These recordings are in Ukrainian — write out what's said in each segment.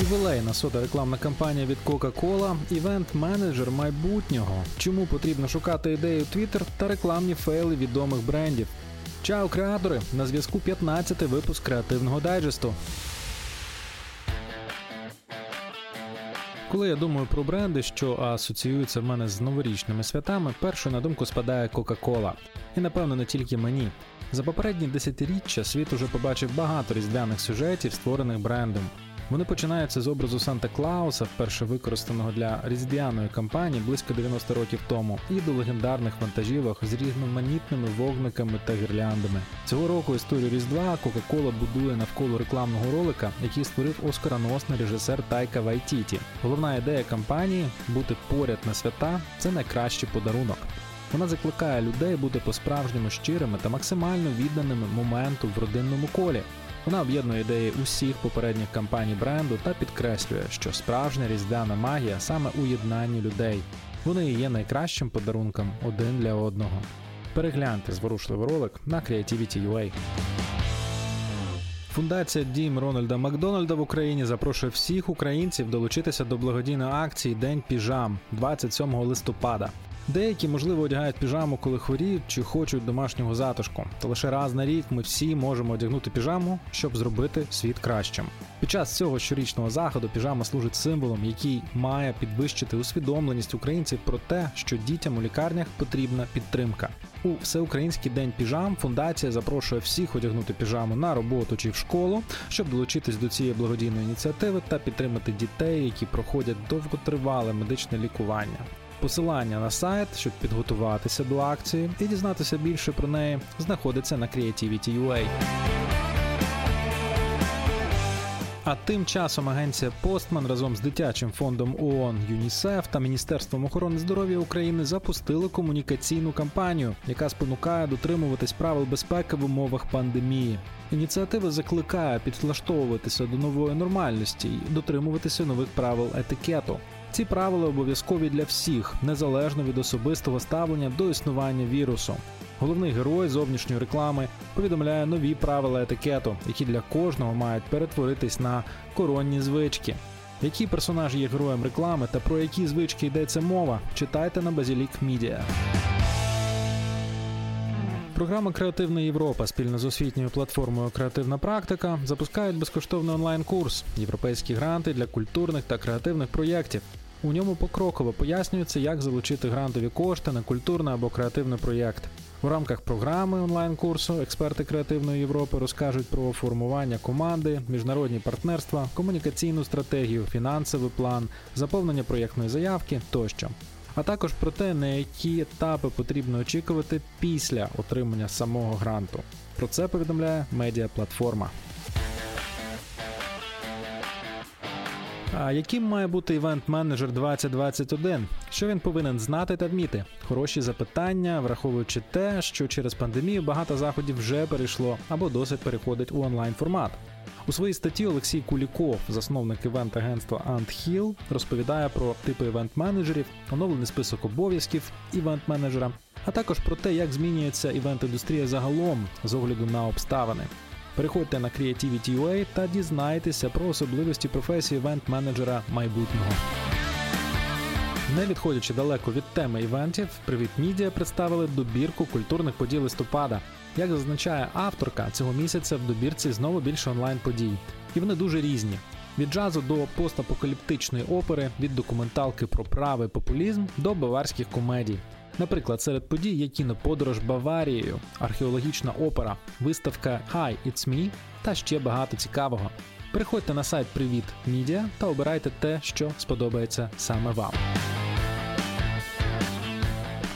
Ювілейна сота рекламна кампанія від Coca-Cola – івент-менеджер майбутнього. Чому потрібно шукати ідею Twitter та рекламні фейли відомих брендів? Чао, креатори! На зв'язку 15-й випуск креативного дайджесту. Коли я думаю про бренди, що асоціюються в мене з новорічними святами, першою на думку спадає Coca-Cola. І напевно не тільки мені. За попередні десятиріччя світ уже побачив багато різдвяних сюжетів, створених брендом. Вони починаються з образу Санта Клауса, вперше використаного для різдвяної кампанії близько 90 років тому, і до легендарних вантажівок з різноманітними вогниками та гірляндами. Цього року історію Різдва Coca-Cola будує навколо рекламного ролика, який створив оскароносний режисер Тайка Вайтіті. Головна ідея кампанії бути поряд на свята це найкращий подарунок. Вона закликає людей бути по-справжньому щирими та максимально відданими моменту в родинному колі. Вона об'єднує ідеї усіх попередніх кампаній бренду та підкреслює, що справжня різдвяна магія саме у єднанні людей. Вони є найкращим подарунком один для одного. Перегляньте зворушливий ролик на Creativity.ua. Фундація Дім Рональда Макдональда в Україні запрошує всіх українців долучитися до благодійної акції День піжам 27 листопада. Деякі, можливо, одягають піжаму, коли хворіють чи хочуть домашнього затишку. Та лише раз на рік ми всі можемо одягнути піжаму, щоб зробити світ кращим. Під час цього щорічного заходу піжама служить символом, який має підвищити усвідомленість українців про те, що дітям у лікарнях потрібна підтримка. У всеукраїнський день піжам фундація запрошує всіх одягнути піжаму на роботу чи в школу, щоб долучитись до цієї благодійної ініціативи та підтримати дітей, які проходять довготривале медичне лікування. Посилання на сайт, щоб підготуватися до акції і дізнатися більше про неї, знаходиться на Creativity.ua. А тим часом агенція Постман разом з дитячим фондом ООН ЮНІСЕФ та Міністерством охорони здоров'я України запустили комунікаційну кампанію, яка спонукає дотримуватись правил безпеки в умовах пандемії. Ініціатива закликає підлаштовуватися до нової нормальності і дотримуватися нових правил етикету. Ці правила обов'язкові для всіх, незалежно від особистого ставлення до існування вірусу. Головний герой зовнішньої реклами повідомляє нові правила етикету, які для кожного мають перетворитись на коронні звички. Які персонажі є героєм реклами та про які звички йдеться мова, читайте на Базілік Мідіа. Програма Креативна Європа спільно з освітньою платформою Креативна практика запускають безкоштовний онлайн-курс Європейські гранти для культурних та креативних проєктів. У ньому покроково пояснюється, як залучити грантові кошти на культурний або креативний проєкт. У рамках програми онлайн-курсу експерти креативної Європи розкажуть про формування команди, міжнародні партнерства, комунікаційну стратегію, фінансовий план, заповнення проєктної заявки тощо. А також про те, на які етапи потрібно очікувати після отримання самого гранту. Про це повідомляє медіаплатформа. А яким має бути івент-менеджер 2021? Що він повинен знати та вміти? Хороші запитання, враховуючи те, що через пандемію багато заходів вже перейшло або досить переходить у онлайн формат. У своїй статті Олексій Куліков, засновник івент-агентства AntHill, розповідає про типи івент-менеджерів, оновлений список обов'язків івент-менеджера, а також про те, як змінюється івент-індустрія загалом з огляду на обставини. Переходьте на Creativity.ua та дізнайтеся про особливості професії івент-менеджера майбутнього. Не відходячи далеко від теми івентів, Привіт Мідіа представили добірку культурних подій листопада. Як зазначає авторка, цього місяця в добірці знову більше онлайн-подій. І вони дуже різні. Від джазу до постапокаліптичної опери, від документалки про правий популізм до баварських комедій. Наприклад, серед подій є кіноподорож Баварією, археологічна опера, виставка Hi, It's Me та ще багато цікавого. Приходьте на сайт Привіт Мідіа та обирайте те, що сподобається саме вам.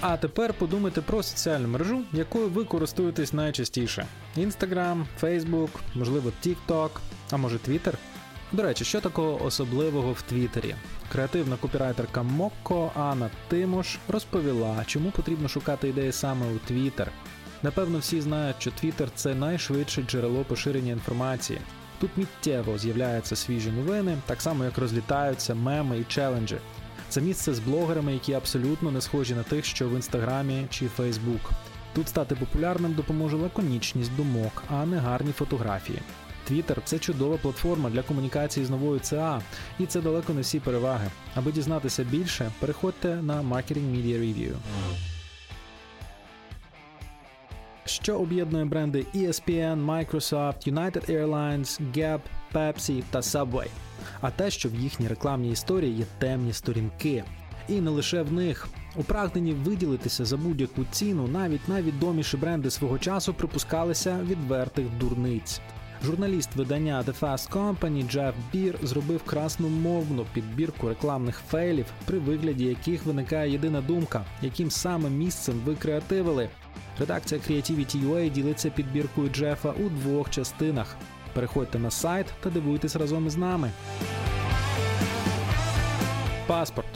А тепер подумайте про соціальну мережу, якою ви користуєтесь найчастіше: Instagram, Facebook, можливо, TikTok, а може Twitter. До речі, що такого особливого в Твіттері? Креативна копірайтерка Мокко Анна Тимош розповіла, чому потрібно шукати ідеї саме у Твіттер. Напевно, всі знають, що Твіттер це найшвидше джерело поширення інформації. Тут миттєво з'являються свіжі новини, так само як розлітаються меми і челенджі. Це місце з блогерами, які абсолютно не схожі на тих, що в інстаграмі чи Фейсбук. Тут стати популярним допоможе лаконічність думок, а не гарні фотографії. Twitter – це чудова платформа для комунікації з новою ЦА, і це далеко не всі переваги. Аби дізнатися більше, переходьте на Marketing Media Review. Що об'єднує бренди ESPN, Microsoft, United Airlines, Gap, Pepsi та Subway? А те, що в їхній рекламній історії є темні сторінки. І не лише в них. У прагненні виділитися за будь-яку ціну навіть найвідоміші бренди свого часу припускалися відвертих дурниць. Журналіст видання The Fast Company Джеф Бір зробив красномовну підбірку рекламних фейлів, при вигляді яких виникає єдина думка, яким саме місцем ви креативили. Редакція Creativity.ua ділиться підбіркою Джефа у двох частинах. Переходьте на сайт та дивуйтесь разом із нами. Паспорт.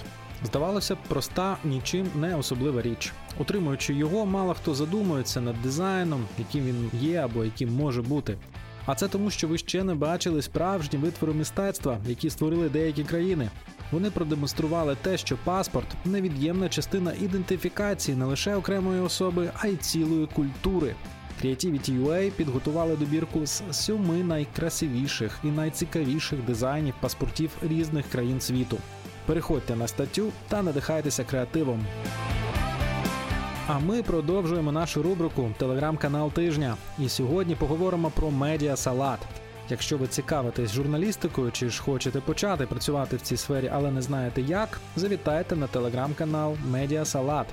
Здавалося б, проста, нічим не особлива річ. Утримуючи його, мало хто задумується над дизайном, яким він є або яким може бути. А це тому, що ви ще не бачили справжні витвори мистецтва, які створили деякі країни. Вони продемонстрували те, що паспорт невід'ємна частина ідентифікації не лише окремої особи, а й цілої культури. Creativity.ua підготували добірку з сьоми найкрасивіших і найцікавіших дизайнів паспортів різних країн світу. Переходьте на статтю та надихайтеся креативом. А ми продовжуємо нашу рубрику Телеграм-канал тижня. І сьогодні поговоримо про медіа салат. Якщо ви цікавитесь журналістикою чи ж хочете почати працювати в цій сфері, але не знаєте як, завітайте на телеграм-канал Медіа Салат.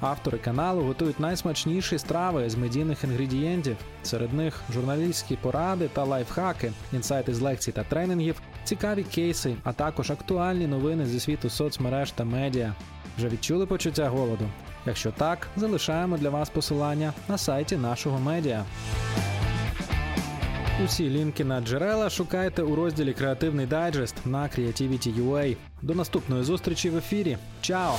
Автори каналу готують найсмачніші страви з медійних інгредієнтів. Серед них журналістські поради та лайфхаки, інсайти з лекцій та тренінгів, цікаві кейси, а також актуальні новини зі світу соцмереж та медіа. Вже відчули почуття голоду? Якщо так, залишаємо для вас посилання на сайті нашого медіа. Усі лінки на джерела шукайте у розділі Креативний дайджест на Creativity.ua. До наступної зустрічі в ефірі. Чао!